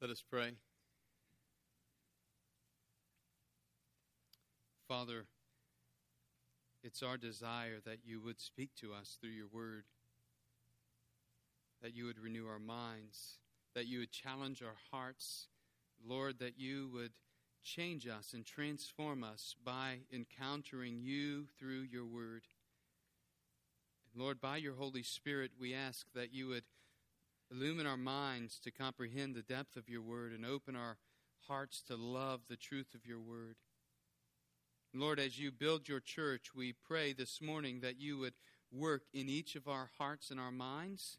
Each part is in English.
Let us pray. Father, it's our desire that you would speak to us through your word, that you would renew our minds, that you would challenge our hearts, Lord, that you would change us and transform us by encountering you through your word. Lord, by your Holy Spirit, we ask that you would illumine our minds to comprehend the depth of your word and open our hearts to love the truth of your word. Lord, as you build your church, we pray this morning that you would work in each of our hearts and our minds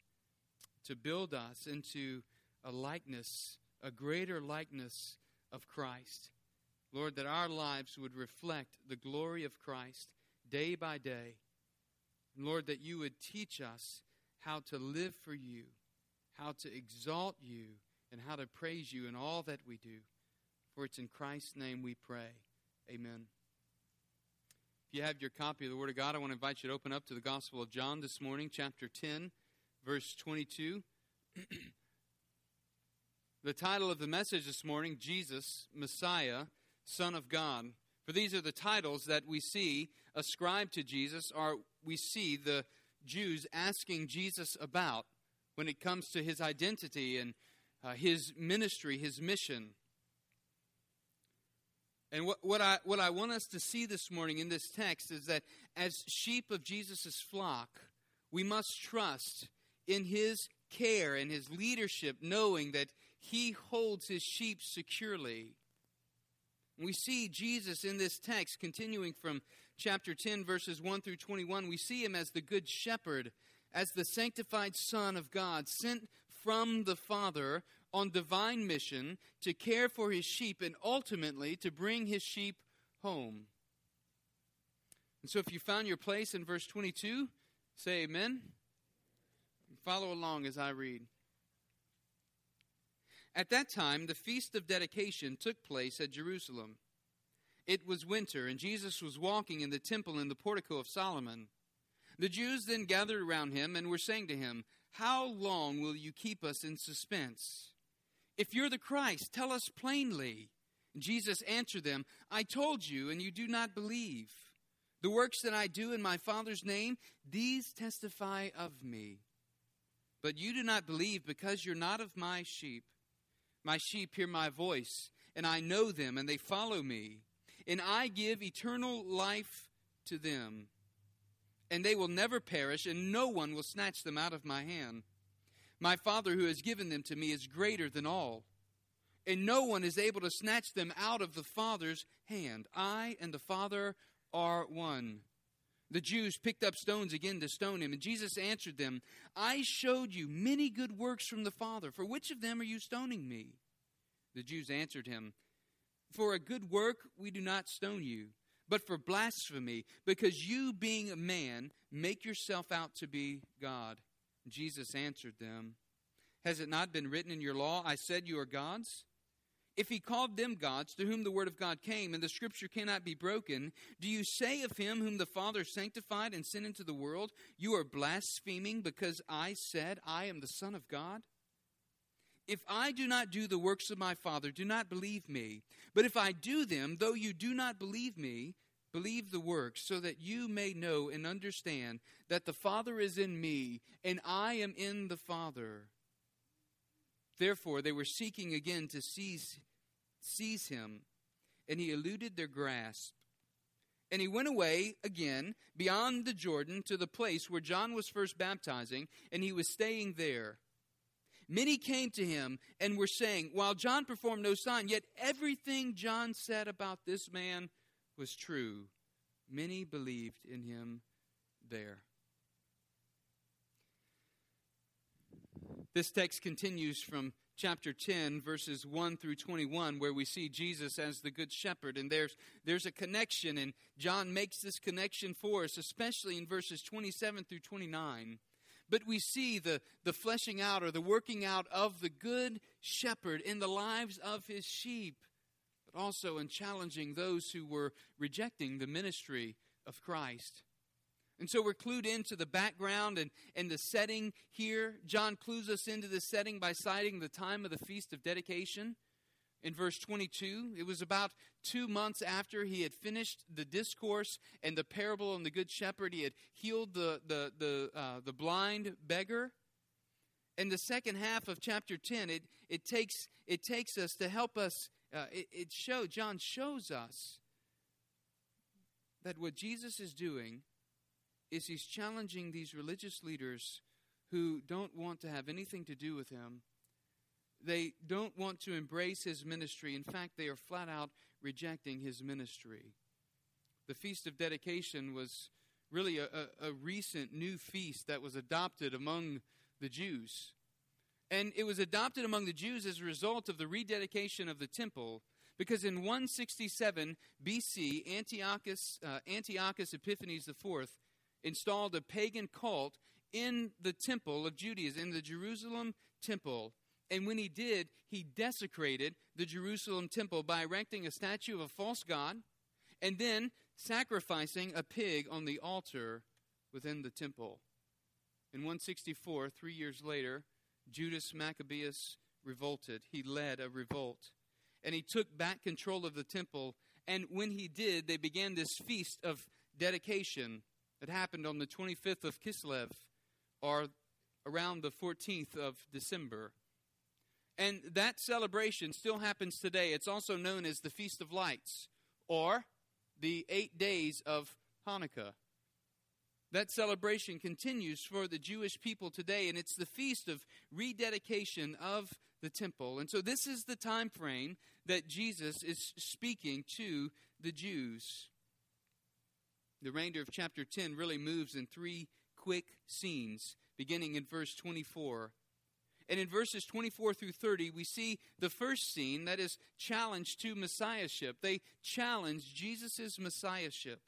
to build us into a likeness, a greater likeness of Christ. Lord, that our lives would reflect the glory of Christ day by day. Lord, that you would teach us how to live for you, how to exalt you, and how to praise you in all that we do. For it's in Christ's name we pray. Amen. If you have your copy of the Word of God, I want to invite you to open up to the Gospel of John this morning, chapter 10, verse 22. the title of the message this morning Jesus, Messiah, Son of God. For these are the titles that we see ascribed to Jesus, or we see the Jews asking Jesus about when it comes to his identity and uh, his ministry, his mission. And what, what, I, what I want us to see this morning in this text is that as sheep of Jesus' flock, we must trust in his care and his leadership, knowing that he holds his sheep securely. We see Jesus in this text, continuing from chapter 10, verses 1 through 21. We see him as the good shepherd, as the sanctified Son of God, sent from the Father on divine mission to care for his sheep and ultimately to bring his sheep home. And so if you found your place in verse 22, say amen. Follow along as I read. At that time, the feast of dedication took place at Jerusalem. It was winter, and Jesus was walking in the temple in the portico of Solomon. The Jews then gathered around him and were saying to him, How long will you keep us in suspense? If you're the Christ, tell us plainly. Jesus answered them, I told you, and you do not believe. The works that I do in my Father's name, these testify of me. But you do not believe because you're not of my sheep. My sheep hear my voice, and I know them, and they follow me. And I give eternal life to them. And they will never perish, and no one will snatch them out of my hand. My Father who has given them to me is greater than all, and no one is able to snatch them out of the Father's hand. I and the Father are one. The Jews picked up stones again to stone him, and Jesus answered them, I showed you many good works from the Father. For which of them are you stoning me? The Jews answered him, For a good work we do not stone you, but for blasphemy, because you, being a man, make yourself out to be God. Jesus answered them, Has it not been written in your law, I said you are gods? If he called them gods to whom the word of God came, and the scripture cannot be broken, do you say of him whom the Father sanctified and sent into the world, You are blaspheming because I said, I am the Son of God? If I do not do the works of my Father, do not believe me. But if I do them, though you do not believe me, Believe the works, so that you may know and understand that the Father is in me, and I am in the Father. Therefore, they were seeking again to seize, seize him, and he eluded their grasp. And he went away again beyond the Jordan to the place where John was first baptizing, and he was staying there. Many came to him and were saying, While John performed no sign, yet everything John said about this man was true, many believed in him there. This text continues from chapter 10 verses 1 through 21 where we see Jesus as the good shepherd. And there's there's a connection and John makes this connection for us especially in verses 27 through 29 but we see the the fleshing out or the working out of the good shepherd in the lives of his sheep but also in challenging those who were rejecting the ministry of Christ. And so we're clued into the background and, and the setting here. John clues us into the setting by citing the time of the Feast of Dedication. In verse 22, it was about two months after he had finished the discourse and the parable on the Good Shepherd. He had healed the, the, the, uh, the blind beggar. In the second half of chapter 10, it, it, takes, it takes us to help us, uh, it, it show, John shows us that what Jesus is doing is he's challenging these religious leaders who don't want to have anything to do with him. They don't want to embrace his ministry. In fact, they are flat out rejecting his ministry. The Feast of Dedication was really a, a, a recent new feast that was adopted among the Jews. And it was adopted among the Jews as a result of the rededication of the temple because in 167 BC, Antiochus, uh, Antiochus Epiphanes IV installed a pagan cult in the temple of Judaism, in the Jerusalem temple. And when he did, he desecrated the Jerusalem temple by erecting a statue of a false god and then sacrificing a pig on the altar within the temple. In 164, three years later, Judas Maccabeus revolted. He led a revolt. And he took back control of the temple. And when he did, they began this feast of dedication that happened on the 25th of Kislev, or around the 14th of December. And that celebration still happens today. It's also known as the Feast of Lights, or the eight days of Hanukkah. That celebration continues for the Jewish people today, and it's the feast of rededication of the temple. And so, this is the time frame that Jesus is speaking to the Jews. The remainder of chapter 10 really moves in three quick scenes, beginning in verse 24. And in verses 24 through 30, we see the first scene that is challenge to messiahship. They challenge Jesus' messiahship.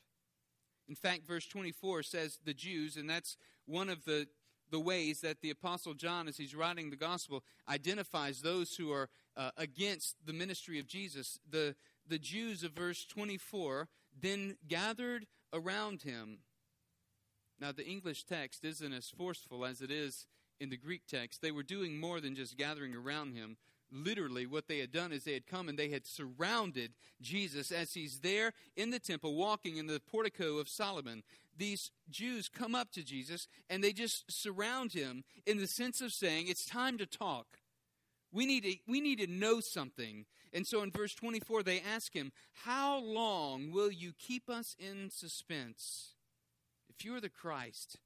In fact, verse 24 says the Jews, and that's one of the, the ways that the Apostle John, as he's writing the gospel, identifies those who are uh, against the ministry of Jesus. The, the Jews of verse 24 then gathered around him. Now, the English text isn't as forceful as it is in the Greek text. They were doing more than just gathering around him. Literally, what they had done is they had come and they had surrounded Jesus as he's there in the temple, walking in the portico of Solomon. These Jews come up to Jesus and they just surround him in the sense of saying, It's time to talk. We need to, we need to know something. And so in verse 24, they ask him, How long will you keep us in suspense? If you are the Christ,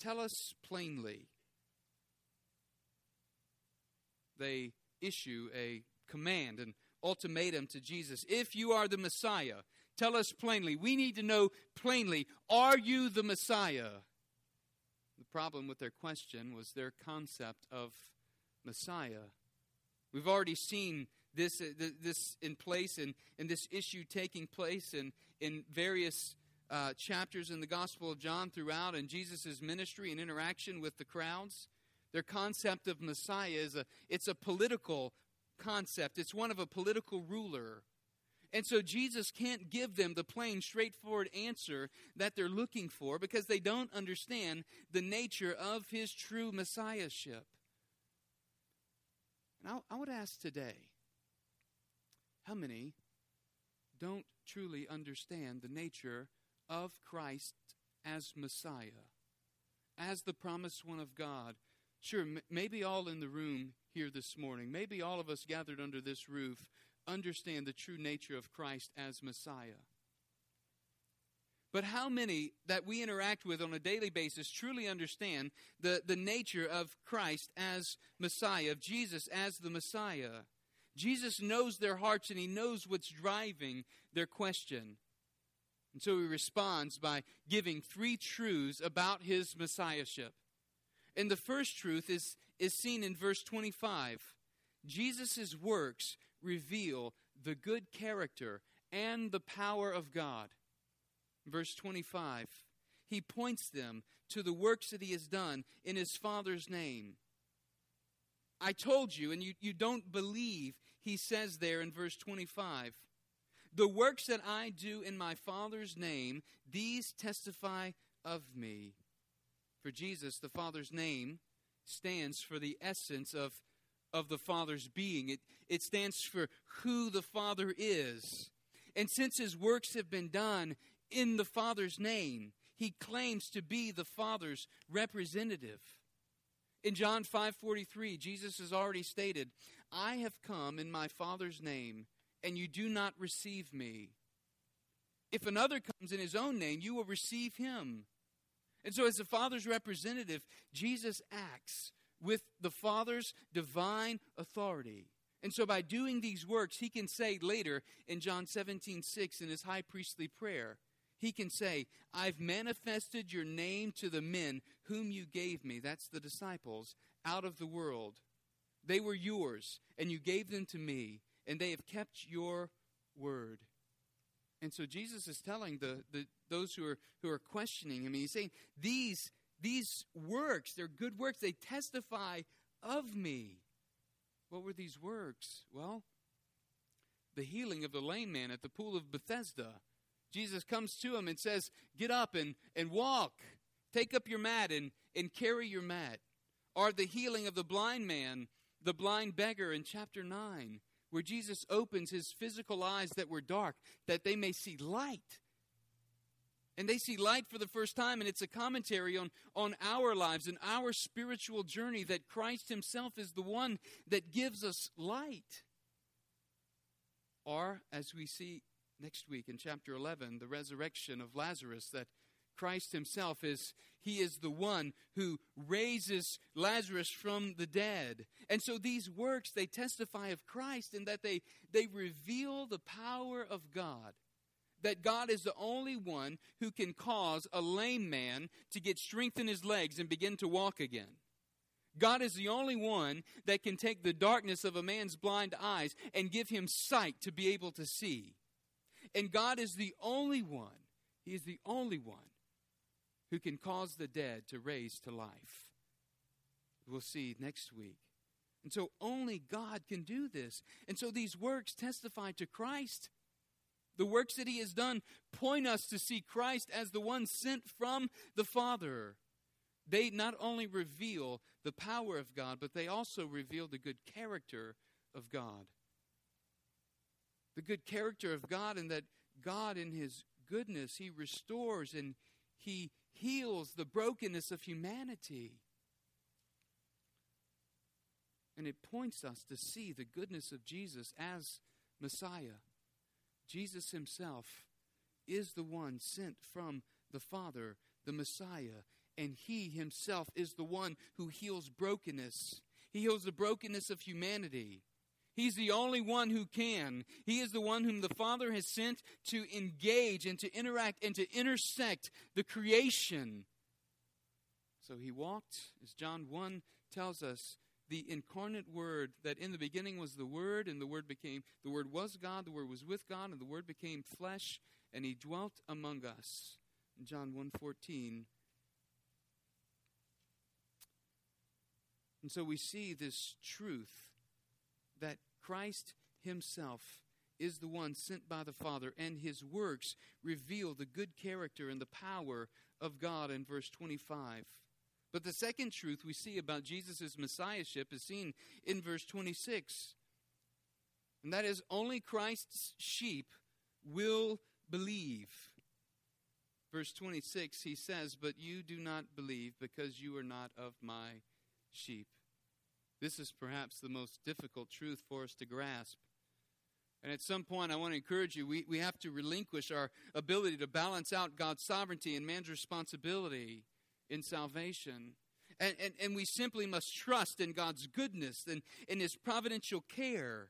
tell us plainly. They issue a command, an ultimatum to Jesus. If you are the Messiah, tell us plainly. We need to know plainly, are you the Messiah? The problem with their question was their concept of Messiah. We've already seen this, uh, this in place and, and this issue taking place in, in various uh, chapters in the Gospel of John throughout and Jesus' ministry and interaction with the crowds. Their concept of Messiah is a, it's a political concept. It's one of a political ruler. And so Jesus can't give them the plain, straightforward answer that they're looking for because they don't understand the nature of his true messiahship. And I, I would ask today how many don't truly understand the nature of Christ as Messiah, as the promised one of God? Sure, m- maybe all in the room here this morning, maybe all of us gathered under this roof understand the true nature of Christ as Messiah. But how many that we interact with on a daily basis truly understand the, the nature of Christ as Messiah, of Jesus as the Messiah? Jesus knows their hearts and he knows what's driving their question. And so he responds by giving three truths about his messiahship. And the first truth is, is seen in verse 25. Jesus' works reveal the good character and the power of God. Verse 25 He points them to the works that He has done in His Father's name. I told you, and you, you don't believe, He says there in verse 25. The works that I do in my Father's name, these testify of me. For Jesus, the Father's name stands for the essence of, of the Father's being, it, it stands for who the Father is. And since his works have been done in the Father's name, he claims to be the Father's representative. In John 5:43, Jesus has already stated, "I have come in my Father's name, and you do not receive me. If another comes in his own name, you will receive him." And so as the Father's representative, Jesus acts with the Father's divine authority. And so by doing these works, he can say later in John 17, 6 in his high priestly prayer, he can say, I've manifested your name to the men whom you gave me, that's the disciples, out of the world. They were yours, and you gave them to me, and they have kept your word. And so Jesus is telling the, the those who are who are questioning him, he's saying, These these works, they're good works, they testify of me. What were these works? Well, the healing of the lame man at the pool of Bethesda. Jesus comes to him and says, Get up and, and walk. Take up your mat and, and carry your mat. Or the healing of the blind man, the blind beggar in chapter 9, where Jesus opens his physical eyes that were dark, that they may see light. And they see light for the first time, and it's a commentary on, on our lives and our spiritual journey that Christ Himself is the one that gives us light. Or, as we see next week in chapter 11, the resurrection of Lazarus, that Christ himself is he is the one who raises Lazarus from the dead. And so these works they testify of Christ in that they they reveal the power of God. That God is the only one who can cause a lame man to get strength in his legs and begin to walk again. God is the only one that can take the darkness of a man's blind eyes and give him sight to be able to see. And God is the only one, He is the only one who can cause the dead to raise to life. We'll see next week. And so only God can do this. And so these works testify to Christ. The works that He has done point us to see Christ as the one sent from the Father. They not only reveal the power of God, but they also reveal the good character of God the good character of God and that God, in His goodness, He restores and He heals the brokenness of humanity. And it points us to see the goodness of Jesus as Messiah. Jesus Himself is the one sent from the Father, the Messiah, and He Himself is the one who heals brokenness. He heals the brokenness of humanity. He's the only one who can. He is the one whom the Father has sent to engage and to interact and to intersect the creation. So he walked, as John 1 tells us, the incarnate word that in the beginning was the word and the word became the word was God, the word was with God and the word became flesh and he dwelt among us. In John 1:14 And so we see this truth that Christ Himself is the one sent by the Father, and His works reveal the good character and the power of God in verse 25. But the second truth we see about Jesus' messiahship is seen in verse 26. And that is only Christ's sheep will believe. Verse 26, he says, But you do not believe because you are not of my sheep. This is perhaps the most difficult truth for us to grasp. And at some point, I want to encourage you, we, we have to relinquish our ability to balance out God's sovereignty and man's responsibility in salvation. And, and, and we simply must trust in God's goodness and in His providential care.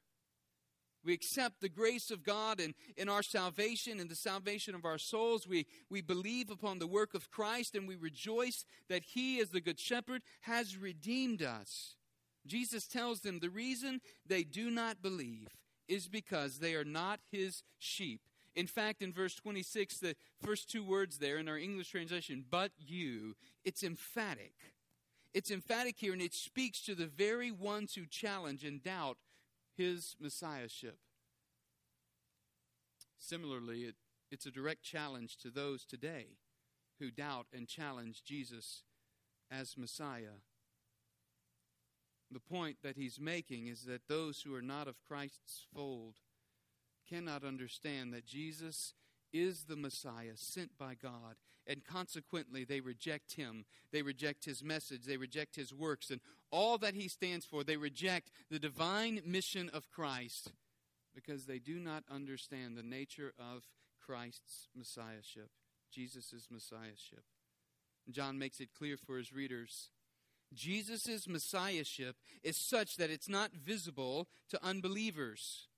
We accept the grace of God in, in our salvation and the salvation of our souls. We, we believe upon the work of Christ and we rejoice that He, as the Good Shepherd, has redeemed us. Jesus tells them the reason they do not believe is because they are not his sheep. In fact, in verse 26, the first two words there in our English translation, but you, it's emphatic. It's emphatic here, and it speaks to the very ones who challenge and doubt his messiahship. Similarly, it, it's a direct challenge to those today who doubt and challenge Jesus as Messiah. The point that he's making is that those who are not of Christ's fold cannot understand that Jesus is the Messiah sent by God, and consequently they reject him. They reject his message, they reject his works, and all that he stands for. They reject the divine mission of Christ because they do not understand the nature of Christ's messiahship, Jesus' messiahship. John makes it clear for his readers. Jesus' messiahship is such that it's not visible to unbelievers.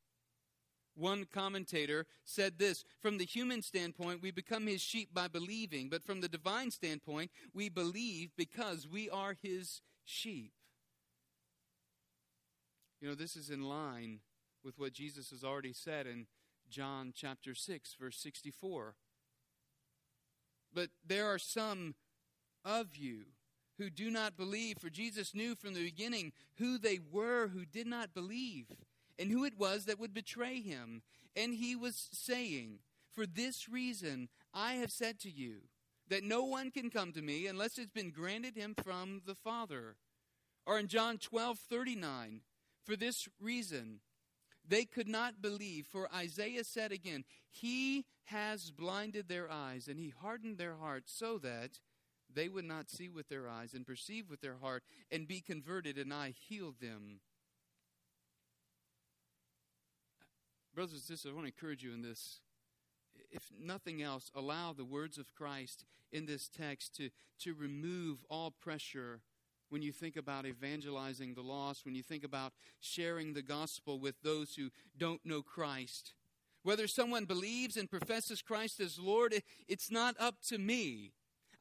One commentator said this From the human standpoint, we become his sheep by believing, but from the divine standpoint, we believe because we are his sheep. You know, this is in line with what Jesus has already said in John chapter 6, verse 64. But there are some of you who do not believe, for Jesus knew from the beginning who they were who did not believe and who it was that would betray him. And he was saying, For this reason I have said to you, that no one can come to me unless it's been granted him from the Father. Or in John 12 39, for this reason they could not believe, for Isaiah said again, He has blinded their eyes, and He hardened their hearts, so that they would not see with their eyes, and perceive with their heart, and be converted, and I healed them. Brothers and sisters, I want to encourage you in this. If nothing else, allow the words of Christ in this text to, to remove all pressure when you think about evangelizing the lost, when you think about sharing the gospel with those who don't know Christ. Whether someone believes and professes Christ as Lord, it's not up to me.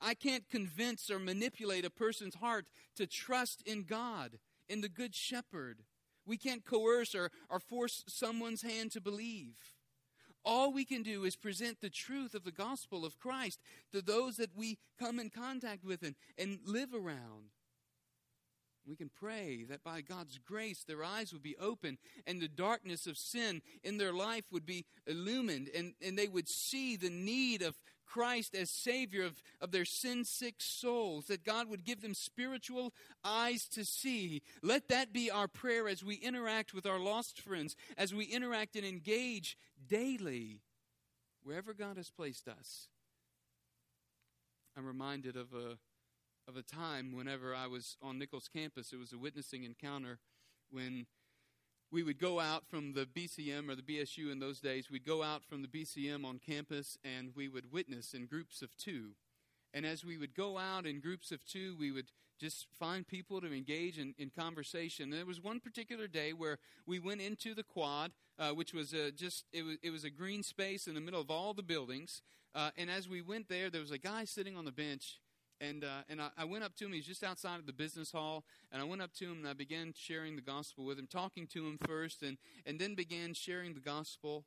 I can't convince or manipulate a person's heart to trust in God, in the Good Shepherd. We can't coerce or, or force someone's hand to believe. All we can do is present the truth of the gospel of Christ to those that we come in contact with and, and live around. We can pray that by God's grace their eyes would be open and the darkness of sin in their life would be illumined and, and they would see the need of Christ as Savior of, of their sin sick souls, that God would give them spiritual eyes to see. Let that be our prayer as we interact with our lost friends, as we interact and engage daily, wherever God has placed us. I'm reminded of a of a time whenever I was on Nichols campus. It was a witnessing encounter when we would go out from the BCM or the BSU in those days. We'd go out from the BCM on campus and we would witness in groups of two. And as we would go out in groups of two, we would just find people to engage in, in conversation. And there was one particular day where we went into the quad, uh, which was a, just it was, it was a green space in the middle of all the buildings. Uh, and as we went there, there was a guy sitting on the bench and uh, and I, I, went up to him. He's just outside of the business hall, and I went up to him and I began sharing the gospel with him, talking to him first, and and then began sharing the gospel.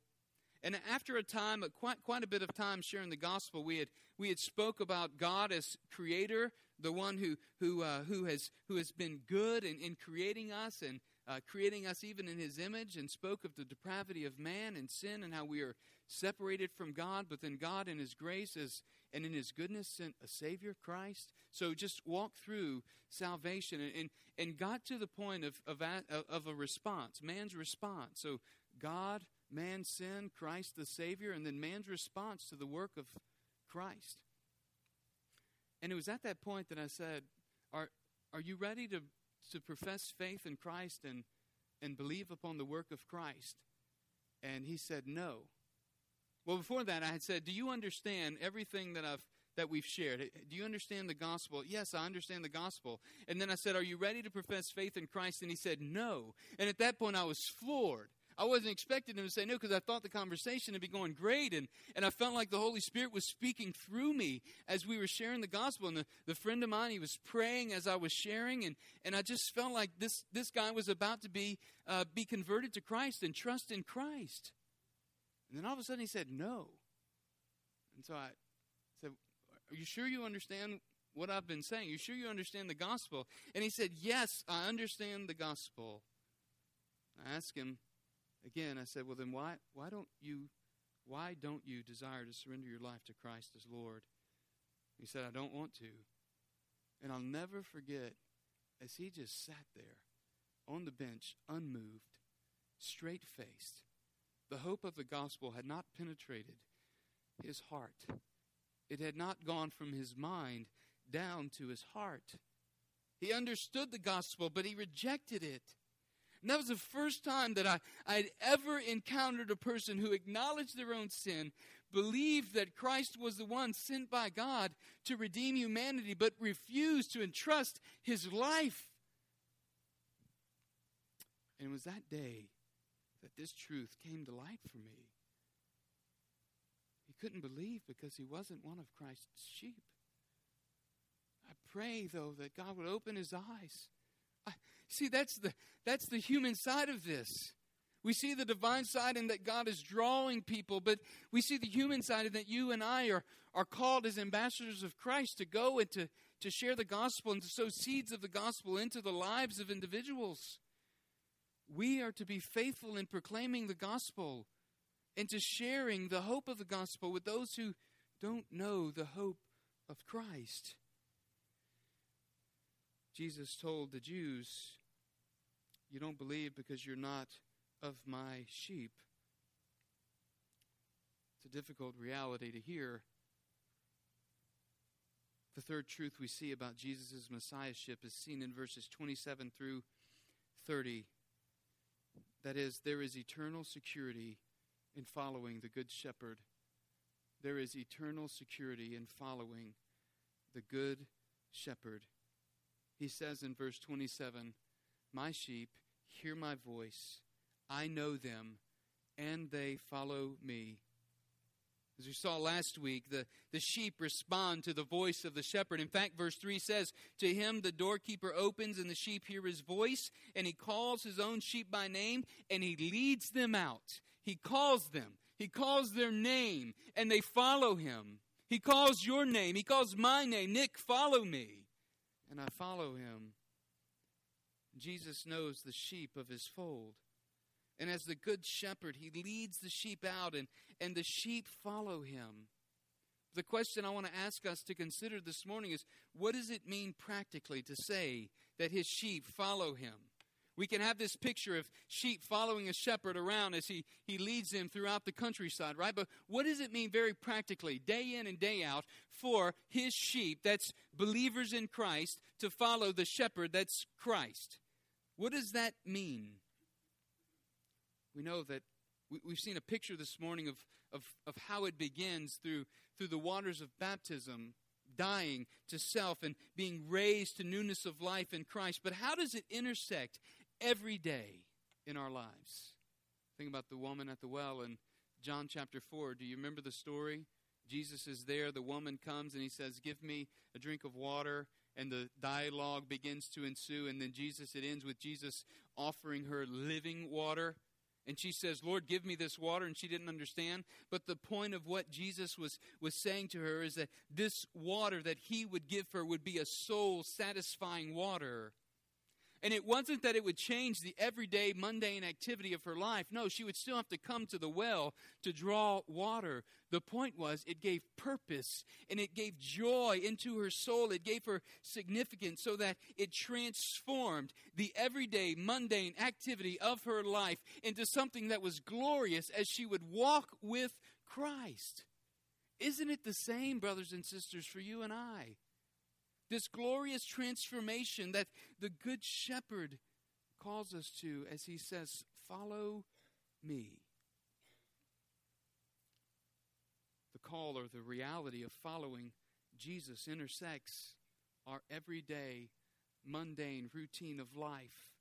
And after a time, quite quite a bit of time sharing the gospel, we had we had spoke about God as Creator, the one who who uh, who has who has been good in, in creating us and uh, creating us even in His image, and spoke of the depravity of man and sin and how we are separated from God, but then God in His grace is, and in His goodness sent a Savior, Christ. So just walk through salvation and, and, and got to the point of, of, of a response, man's response. So God, man, sin, Christ the Savior, and then man's response to the work of Christ. And it was at that point that I said, Are, are you ready to, to profess faith in Christ and, and believe upon the work of Christ? And he said, No. Well, before that, I had said, "Do you understand everything that I've that we've shared? Do you understand the gospel?" Yes, I understand the gospel. And then I said, "Are you ready to profess faith in Christ?" And he said, "No." And at that point, I was floored. I wasn't expecting him to say no because I thought the conversation would be going great, and, and I felt like the Holy Spirit was speaking through me as we were sharing the gospel. And the, the friend of mine, he was praying as I was sharing, and, and I just felt like this, this guy was about to be, uh, be converted to Christ and trust in Christ. And then all of a sudden he said, No. And so I said, Are you sure you understand what I've been saying? Are you sure you understand the gospel? And he said, Yes, I understand the gospel. I asked him again, I said, Well then why why don't you why don't you desire to surrender your life to Christ as Lord? He said, I don't want to. And I'll never forget as he just sat there on the bench, unmoved, straight faced. The hope of the gospel had not penetrated his heart, it had not gone from his mind down to his heart. He understood the gospel, but he rejected it. And that was the first time that I, I had ever encountered a person who acknowledged their own sin, believed that Christ was the one sent by God to redeem humanity, but refused to entrust his life. And it was that day that this truth came to light for me. He couldn't believe because he wasn't one of Christ's sheep. I pray, though, that God would open his eyes. I, see, that's the, that's the human side of this. We see the divine side in that God is drawing people, but we see the human side in that you and I are, are called as ambassadors of Christ to go and to, to share the gospel and to sow seeds of the gospel into the lives of individuals. We are to be faithful in proclaiming the gospel and to sharing the hope of the gospel with those who don't know the hope of Christ. Jesus told the Jews, You don't believe because you're not of my sheep. It's a difficult reality to hear. The third truth we see about Jesus' messiahship is seen in verses 27 through 30. That is, there is eternal security in following the Good Shepherd. There is eternal security in following the Good Shepherd. He says in verse 27 My sheep hear my voice, I know them, and they follow me. As we saw last week, the, the sheep respond to the voice of the shepherd. In fact, verse 3 says, To him the doorkeeper opens, and the sheep hear his voice, and he calls his own sheep by name, and he leads them out. He calls them, he calls their name, and they follow him. He calls your name, he calls my name. Nick, follow me and I follow him. Jesus knows the sheep of his fold. And as the good shepherd, he leads the sheep out, and, and the sheep follow him. The question I want to ask us to consider this morning is what does it mean practically to say that his sheep follow him? We can have this picture of sheep following a shepherd around as he, he leads them throughout the countryside, right? But what does it mean very practically, day in and day out, for his sheep, that's believers in Christ, to follow the shepherd that's Christ? What does that mean? We know that we, have seen a picture this morning of, of, of how it begins through, through the waters of baptism dying to self and being raised to newness of life in Christ. But how does it intersect every day in our lives. Think about the woman at the well in John chapter 4. Do you remember the story? Jesus is there. The woman comes and he says, Give me a drink of water. And the dialogue begins to ensue. And then Jesus, it ends with Jesus offering her living water. And she says, Lord, give me this water. And she didn't understand. But the point of what Jesus was, was saying to her is that this water that he would give her would be a soul satisfying water and it wasn't that it would change the everyday mundane activity of her life. No, she would still have to come to the well to draw water. The point was, it gave purpose and it gave joy into her soul. It gave her significance so that it transformed the everyday mundane activity of her life into something that was glorious as she would walk with Christ. Isn't it the same, brothers and sisters, for you and I? This glorious transformation that the Good Shepherd calls us to as he says, Follow me. The call or the reality of following Jesus intersects our everyday, mundane routine of life.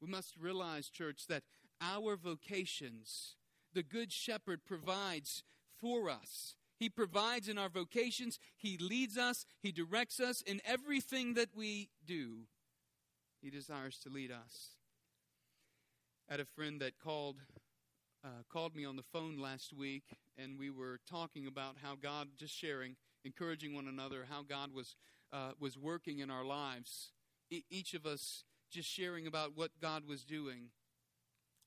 We must realize, church, that our vocations, the Good Shepherd provides for us. He provides in our vocations. He leads us. He directs us in everything that we do. He desires to lead us. I had a friend that called uh, called me on the phone last week, and we were talking about how God, just sharing, encouraging one another, how God was uh, was working in our lives. E- each of us just sharing about what God was doing.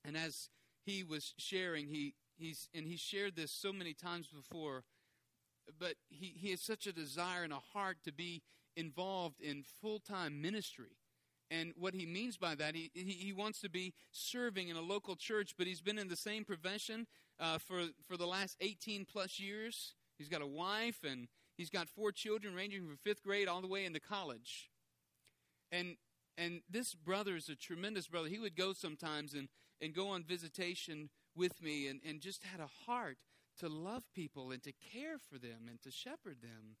And as he was sharing, he he's and he shared this so many times before but he, he has such a desire and a heart to be involved in full time ministry. And what he means by that, he, he, wants to be serving in a local church, but he's been in the same profession uh, for, for the last 18 plus years. He's got a wife and he's got four children ranging from fifth grade all the way into college. And, and this brother is a tremendous brother. He would go sometimes and, and go on visitation with me and, and just had a heart to love people and to care for them and to shepherd them.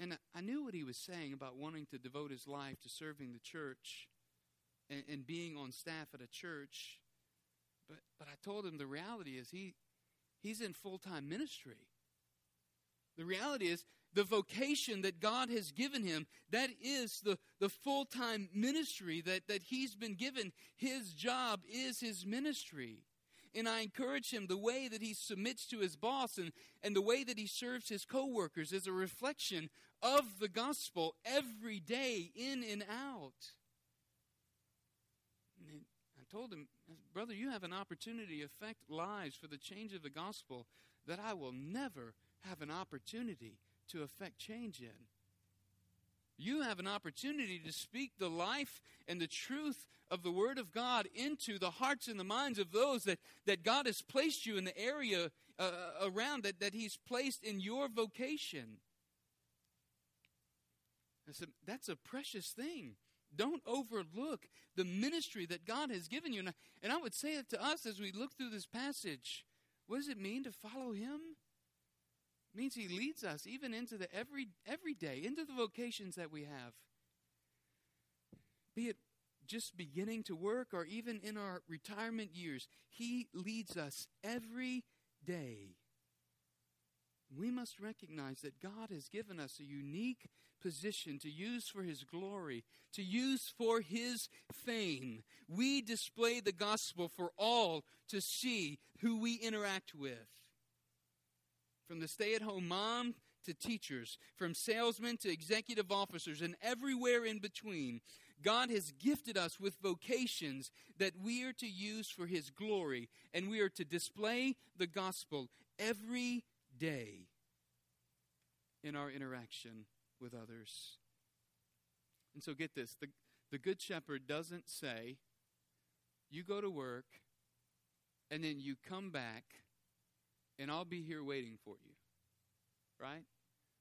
And I knew what he was saying about wanting to devote his life to serving the church and, and being on staff at a church. But, but I told him the reality is he, he's in full time ministry. The reality is the vocation that God has given him, that is the, the full time ministry that, that he's been given. His job is his ministry. And I encourage him the way that he submits to his boss and, and the way that he serves his coworkers is a reflection of the gospel every day, in and out. And I told him, Brother, you have an opportunity to affect lives for the change of the gospel that I will never have an opportunity to affect change in. You have an opportunity to speak the life and the truth of the Word of God into the hearts and the minds of those that, that God has placed you in the area uh, uh, around that, that He's placed in your vocation. Said, that's a precious thing. Don't overlook the ministry that God has given you. And I, and I would say it to us as we look through this passage. What does it mean to follow Him? Means he leads us even into the every every day, into the vocations that we have. Be it just beginning to work or even in our retirement years, he leads us every day. We must recognize that God has given us a unique position to use for His glory, to use for His fame. We display the gospel for all to see who we interact with from the stay at home mom to teachers, from salesmen to executive officers, and everywhere in between. God has gifted us with vocations that we are to use for His glory, and we are to display the gospel every day in our interaction with others. And so, get this the, the Good Shepherd doesn't say, You go to work, and then you come back and I'll be here waiting for you. Right?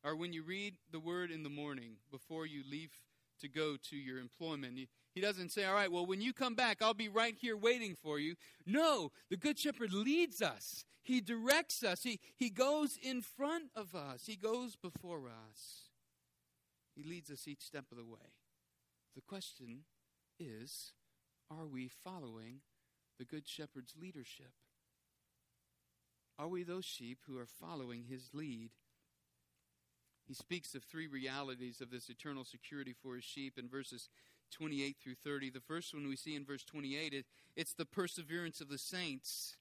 Or when you read the word in the morning before you leave to go to your employment, he doesn't say, All right, well, when you come back, I'll be right here waiting for you. No, the Good Shepherd leads us, He directs us, He, he goes in front of us, He goes before us. He leads us each step of the way. The question is are we following the Good Shepherd's leadership? Are we those sheep who are following his lead? He speaks of three realities of this eternal security for his sheep in verses 28 through 30. The first one we see in verse 28, it, it's the perseverance of the saints.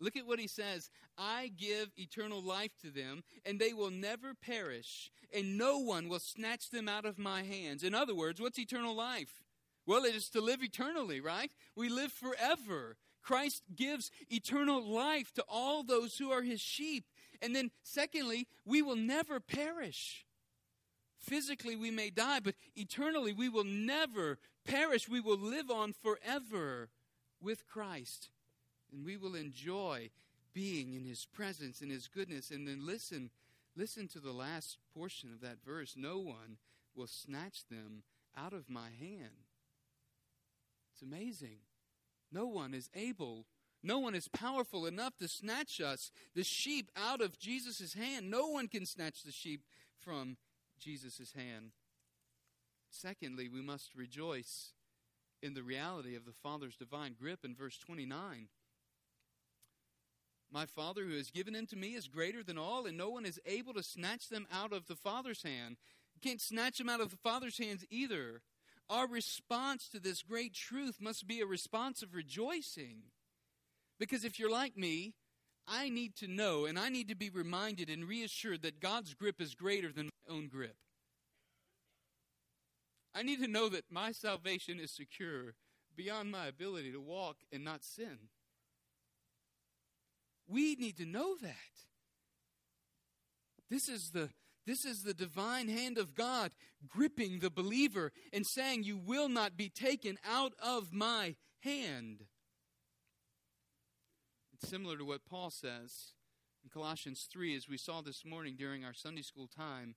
Look at what he says I give eternal life to them, and they will never perish, and no one will snatch them out of my hands. In other words, what's eternal life? Well, it is to live eternally, right? We live forever. Christ gives eternal life to all those who are his sheep. And then, secondly, we will never perish. Physically, we may die, but eternally, we will never perish. We will live on forever with Christ. And we will enjoy being in his presence and his goodness. And then listen, listen to the last portion of that verse. No one will snatch them out of my hand. It's amazing. No one is able, no one is powerful enough to snatch us, the sheep, out of Jesus' hand. No one can snatch the sheep from Jesus' hand. Secondly, we must rejoice in the reality of the Father's divine grip in verse 29. My Father who has given them to me is greater than all, and no one is able to snatch them out of the Father's hand. Can't snatch them out of the Father's hands either. Our response to this great truth must be a response of rejoicing. Because if you're like me, I need to know and I need to be reminded and reassured that God's grip is greater than my own grip. I need to know that my salvation is secure beyond my ability to walk and not sin. We need to know that. This is the this is the divine hand of God gripping the believer and saying, You will not be taken out of my hand. It's similar to what Paul says in Colossians 3, as we saw this morning during our Sunday school time.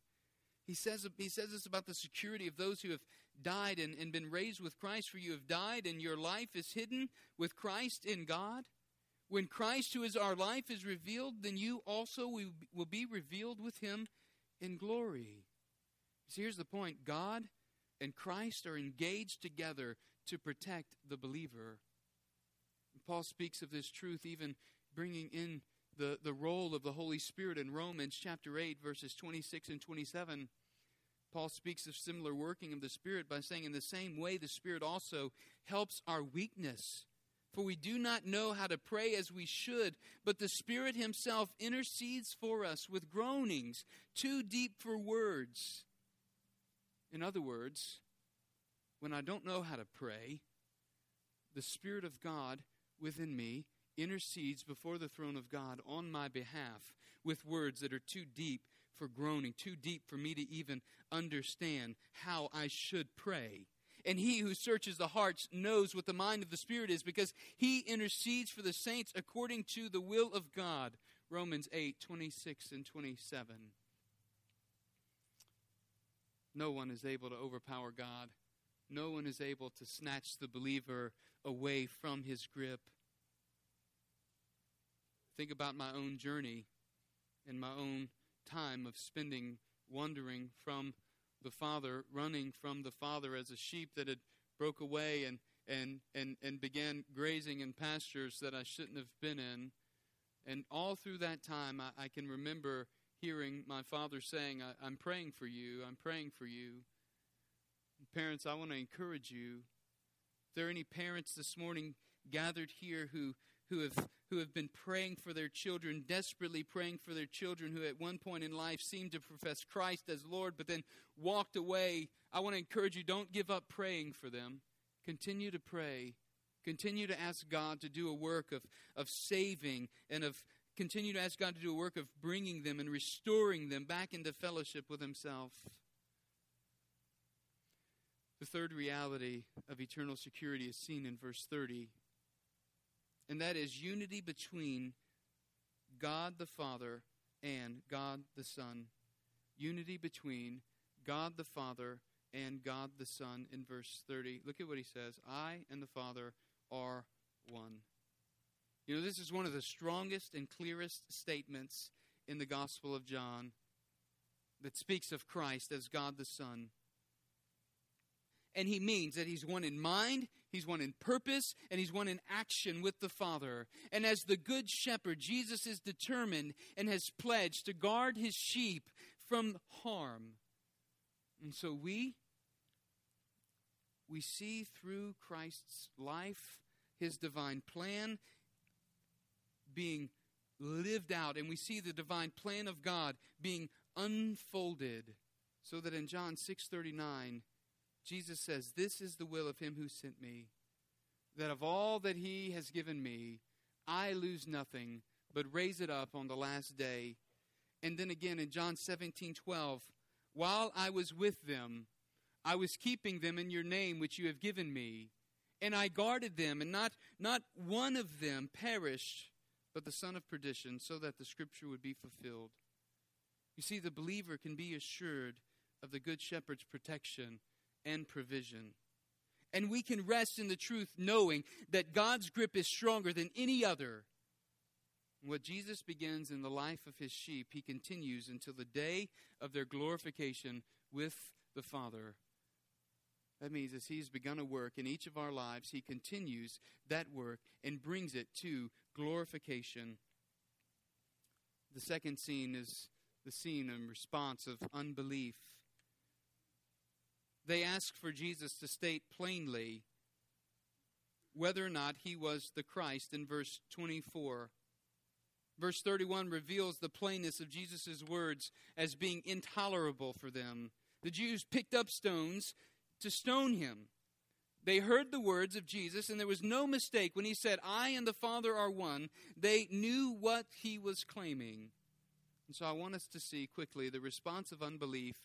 He says, he says this about the security of those who have died and, and been raised with Christ, for you have died, and your life is hidden with Christ in God. When Christ, who is our life, is revealed, then you also will be revealed with him in glory. See, here's the point God and Christ are engaged together to protect the believer. Paul speaks of this truth, even bringing in the, the role of the Holy Spirit in Romans chapter 8, verses 26 and 27. Paul speaks of similar working of the Spirit by saying, In the same way, the Spirit also helps our weakness. For we do not know how to pray as we should, but the Spirit Himself intercedes for us with groanings too deep for words. In other words, when I don't know how to pray, the Spirit of God within me intercedes before the throne of God on my behalf with words that are too deep for groaning, too deep for me to even understand how I should pray. And he who searches the hearts knows what the mind of the Spirit is because he intercedes for the saints according to the will of God. Romans 8 26 and 27. No one is able to overpower God. No one is able to snatch the believer away from his grip. Think about my own journey and my own time of spending wandering from the father, running from the father as a sheep that had broke away and, and, and, and began grazing in pastures that I shouldn't have been in. And all through that time, I, I can remember hearing my father saying, I, I'm praying for you, I'm praying for you. Parents, I want to encourage you. If there are any parents this morning gathered here who, who have who have been praying for their children, desperately praying for their children who at one point in life seemed to profess Christ as Lord, but then walked away. I want to encourage you don't give up praying for them. Continue to pray. Continue to ask God to do a work of, of saving and of continue to ask God to do a work of bringing them and restoring them back into fellowship with Himself. The third reality of eternal security is seen in verse 30 and that is unity between God the Father and God the Son. Unity between God the Father and God the Son in verse 30. Look at what he says I and the Father are one. You know, this is one of the strongest and clearest statements in the Gospel of John that speaks of Christ as God the Son and he means that he's one in mind, he's one in purpose, and he's one in action with the Father. And as the good shepherd, Jesus is determined and has pledged to guard his sheep from harm. And so we we see through Christ's life his divine plan being lived out and we see the divine plan of God being unfolded so that in John 6:39 Jesus says, This is the will of him who sent me, that of all that he has given me, I lose nothing, but raise it up on the last day. And then again in John 17 12, while I was with them, I was keeping them in your name which you have given me. And I guarded them, and not, not one of them perished, but the son of perdition, so that the scripture would be fulfilled. You see, the believer can be assured of the good shepherd's protection and provision. And we can rest in the truth knowing that God's grip is stronger than any other. What Jesus begins in the life of his sheep, he continues until the day of their glorification with the Father. That means as he's begun a work in each of our lives, he continues that work and brings it to glorification. The second scene is the scene in response of unbelief they asked for Jesus to state plainly whether or not he was the Christ in verse 24. Verse 31 reveals the plainness of Jesus' words as being intolerable for them. The Jews picked up stones to stone him. They heard the words of Jesus, and there was no mistake when he said, I and the Father are one. They knew what he was claiming. And so I want us to see quickly the response of unbelief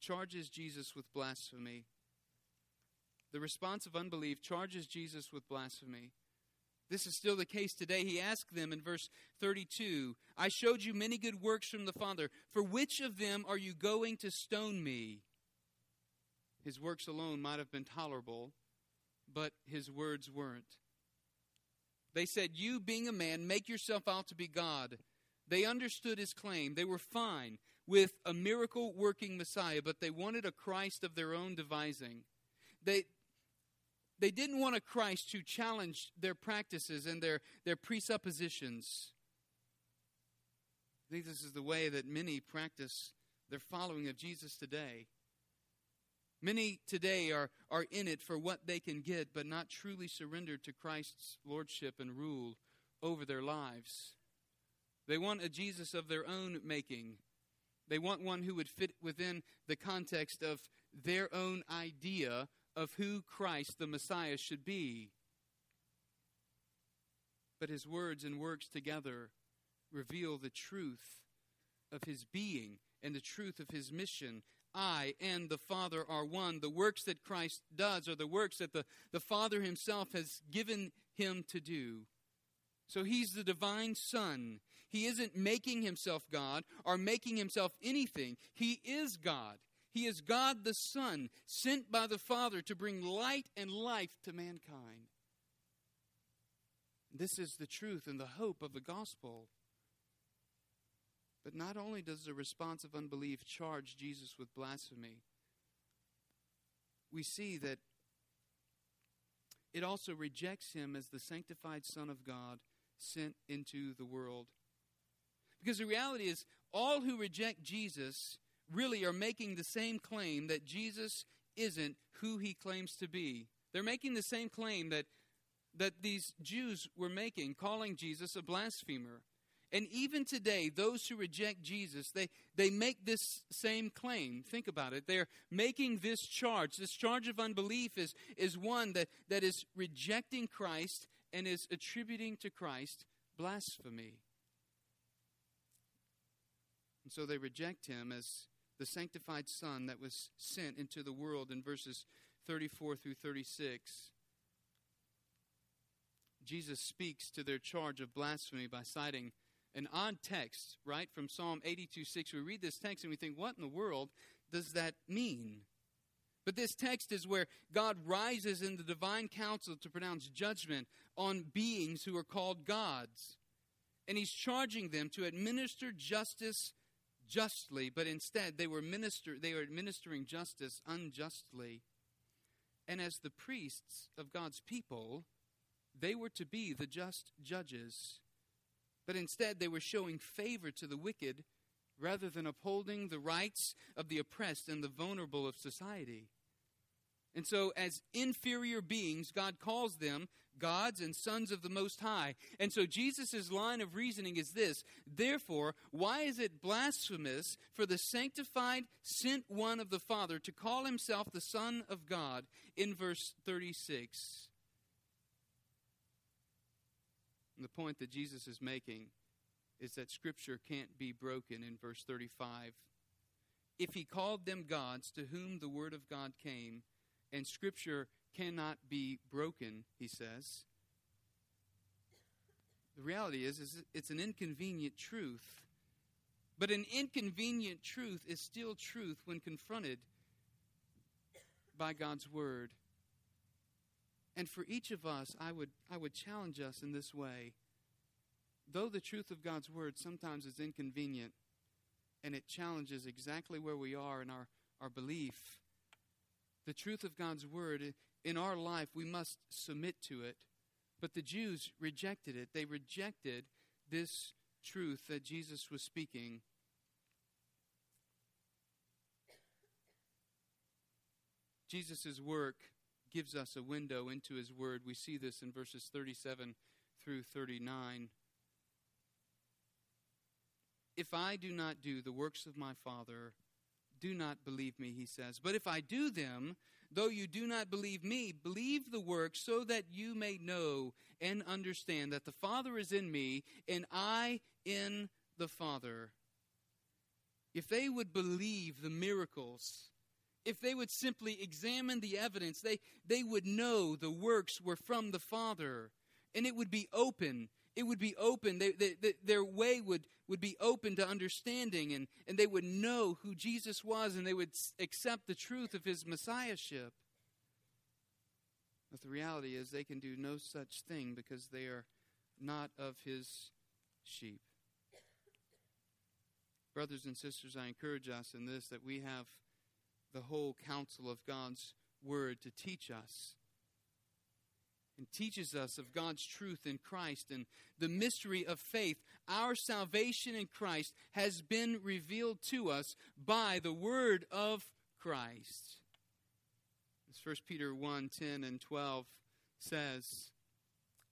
charges Jesus with blasphemy. The response of unbelief charges Jesus with blasphemy. This is still the case today. He asked them in verse 32 I showed you many good works from the Father. For which of them are you going to stone me? His works alone might have been tolerable, but his words weren't. They said, You, being a man, make yourself out to be God. They understood his claim. They were fine with a miracle working Messiah, but they wanted a Christ of their own devising. They, they didn't want a Christ who challenged their practices and their, their presuppositions. I think this is the way that many practice their following of Jesus today. Many today are, are in it for what they can get, but not truly surrendered to Christ's lordship and rule over their lives. They want a Jesus of their own making. They want one who would fit within the context of their own idea of who Christ the Messiah should be. But his words and works together reveal the truth of his being and the truth of his mission. I and the Father are one. The works that Christ does are the works that the, the Father himself has given him to do. So he's the divine Son. He isn't making himself God or making himself anything. He is God. He is God the Son, sent by the Father to bring light and life to mankind. This is the truth and the hope of the gospel. But not only does the response of unbelief charge Jesus with blasphemy, we see that it also rejects him as the sanctified Son of God sent into the world. Because the reality is, all who reject Jesus really are making the same claim that Jesus isn't who he claims to be. They're making the same claim that, that these Jews were making, calling Jesus a blasphemer. And even today, those who reject Jesus, they, they make this same claim. Think about it. They're making this charge. This charge of unbelief is, is one that, that is rejecting Christ and is attributing to Christ blasphemy. And so they reject him as the sanctified Son that was sent into the world in verses 34 through 36. Jesus speaks to their charge of blasphemy by citing an odd text, right, from Psalm 82 6. We read this text and we think, what in the world does that mean? But this text is where God rises in the divine council to pronounce judgment on beings who are called gods. And he's charging them to administer justice justly, but instead they were minister they were administering justice unjustly. And as the priests of God's people, they were to be the just judges. But instead they were showing favor to the wicked rather than upholding the rights of the oppressed and the vulnerable of society. And so, as inferior beings, God calls them gods and sons of the Most High. And so, Jesus' line of reasoning is this Therefore, why is it blasphemous for the sanctified, sent one of the Father to call himself the Son of God in verse 36? And the point that Jesus is making is that Scripture can't be broken in verse 35. If he called them gods to whom the Word of God came, and Scripture cannot be broken, he says, the reality is, is it's an inconvenient truth. But an inconvenient truth is still truth when confronted by God's Word. And for each of us, I would, I would challenge us in this way though the truth of God's word sometimes is inconvenient and it challenges exactly where we are in our, our belief, the truth of God's word in our life, we must submit to it. But the Jews rejected it. They rejected this truth that Jesus was speaking. Jesus' work gives us a window into his word. We see this in verses 37 through 39. If I do not do the works of my Father, do not believe me, he says. But if I do them, though you do not believe me, believe the works so that you may know and understand that the Father is in me and I in the Father. if they would believe the miracles, if they would simply examine the evidence, they, they would know the works were from the Father, and it would be open. It would be open. They, they, they, their way would, would be open to understanding, and, and they would know who Jesus was, and they would accept the truth of his messiahship. But the reality is, they can do no such thing because they are not of his sheep. Brothers and sisters, I encourage us in this that we have the whole counsel of God's Word to teach us and teaches us of God's truth in Christ and the mystery of faith. Our salvation in Christ has been revealed to us by the Word of Christ. As 1 Peter 1 10 and 12 says,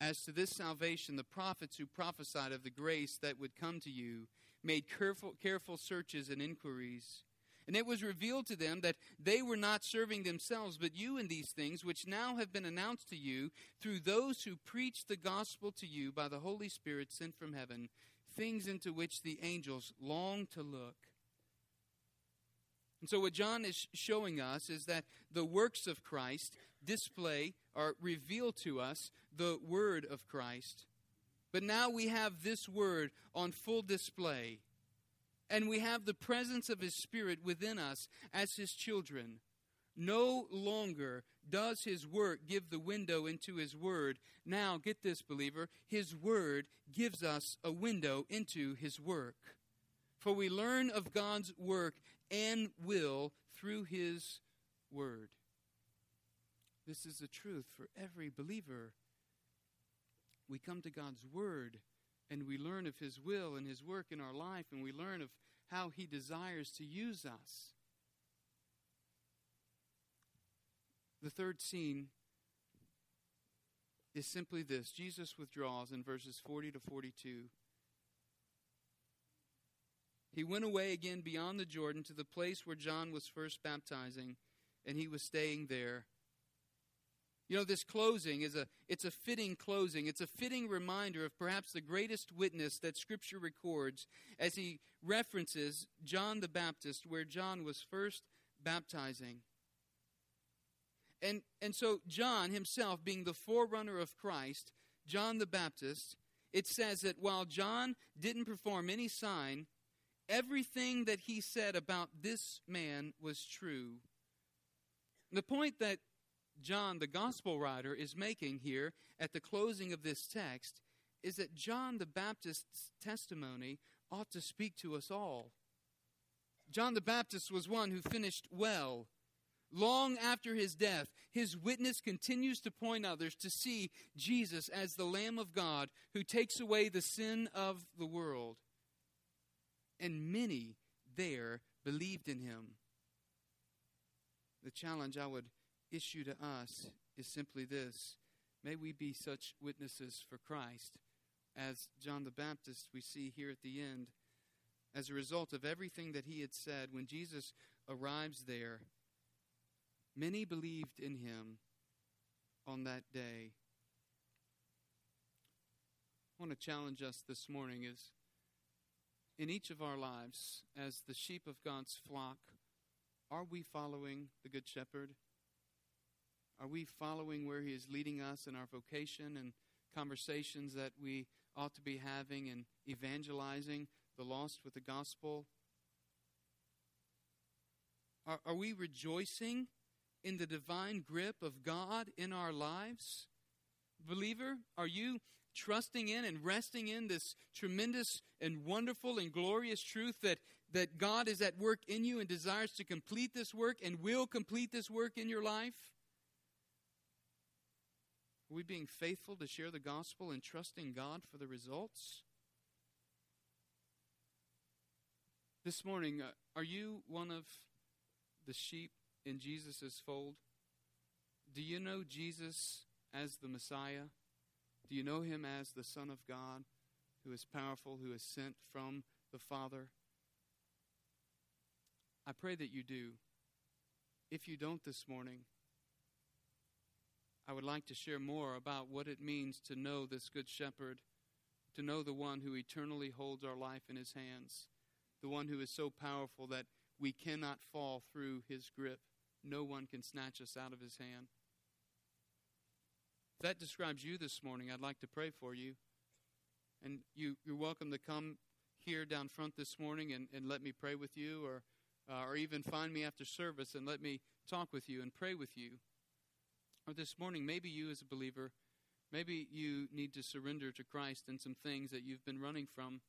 As to this salvation, the prophets who prophesied of the grace that would come to you made careful, careful searches and inquiries. And it was revealed to them that they were not serving themselves, but you in these things, which now have been announced to you through those who preach the gospel to you by the Holy Spirit sent from heaven, things into which the angels long to look. And so, what John is showing us is that the works of Christ display or reveal to us the word of Christ. But now we have this word on full display. And we have the presence of His Spirit within us as His children. No longer does His work give the window into His Word. Now, get this, believer, His Word gives us a window into His work. For we learn of God's work and will through His Word. This is the truth for every believer we come to God's Word and we learn of His will and His work in our life, and we learn of how He desires to use us. The third scene is simply this Jesus withdraws in verses 40 to 42. He went away again beyond the Jordan to the place where John was first baptizing, and he was staying there. You know, this closing is a it's a fitting closing. It's a fitting reminder of perhaps the greatest witness that scripture records as he references John the Baptist where John was first baptizing. And and so John himself being the forerunner of Christ, John the Baptist, it says that while John didn't perform any sign, everything that he said about this man was true. The point that John, the gospel writer, is making here at the closing of this text is that John the Baptist's testimony ought to speak to us all. John the Baptist was one who finished well. Long after his death, his witness continues to point others to see Jesus as the Lamb of God who takes away the sin of the world. And many there believed in him. The challenge I would issue to us is simply this May we be such witnesses for Christ as John the Baptist we see here at the end. As a result of everything that he had said, when Jesus arrives there, many believed in him on that day. I want to challenge us this morning is in each of our lives, as the sheep of God's flock, are we following the Good Shepherd? Are we following where He is leading us in our vocation and conversations that we ought to be having and evangelizing the lost with the gospel? Are, are we rejoicing in the divine grip of God in our lives? Believer, are you trusting in and resting in this tremendous and wonderful and glorious truth that, that God is at work in you and desires to complete this work and will complete this work in your life? Are we being faithful to share the gospel and trusting God for the results? This morning, uh, are you one of the sheep in Jesus' fold? Do you know Jesus as the Messiah? Do you know him as the Son of God who is powerful, who is sent from the Father? I pray that you do. If you don't this morning, I would like to share more about what it means to know this Good Shepherd, to know the one who eternally holds our life in his hands, the one who is so powerful that we cannot fall through his grip. No one can snatch us out of his hand. If that describes you this morning, I'd like to pray for you. And you, you're welcome to come here down front this morning and, and let me pray with you, or, uh, or even find me after service and let me talk with you and pray with you. Or this morning, maybe you as a believer, maybe you need to surrender to Christ in some things that you've been running from.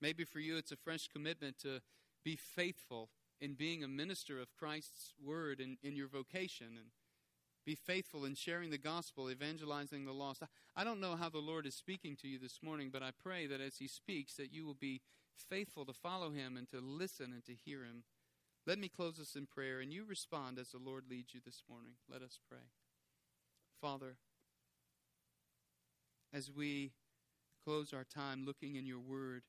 Maybe for you, it's a fresh commitment to be faithful in being a minister of Christ's word in, in your vocation and be faithful in sharing the gospel, evangelizing the lost. I don't know how the Lord is speaking to you this morning, but I pray that as He speaks, that you will be faithful to follow Him and to listen and to hear Him. Let me close this in prayer, and you respond as the Lord leads you this morning. Let us pray. Father, as we close our time looking in your word,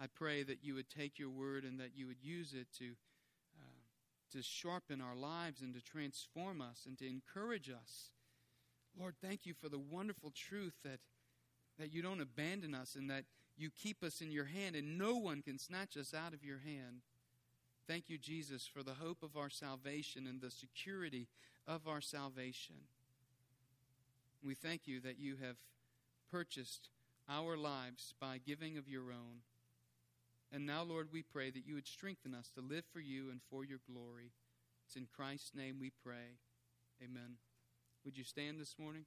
I pray that you would take your word and that you would use it to uh, to sharpen our lives and to transform us and to encourage us. Lord, thank you for the wonderful truth that, that you don't abandon us and that you keep us in your hand and no one can snatch us out of your hand. Thank you, Jesus, for the hope of our salvation and the security of our salvation. We thank you that you have purchased our lives by giving of your own. And now, Lord, we pray that you would strengthen us to live for you and for your glory. It's in Christ's name we pray. Amen. Would you stand this morning?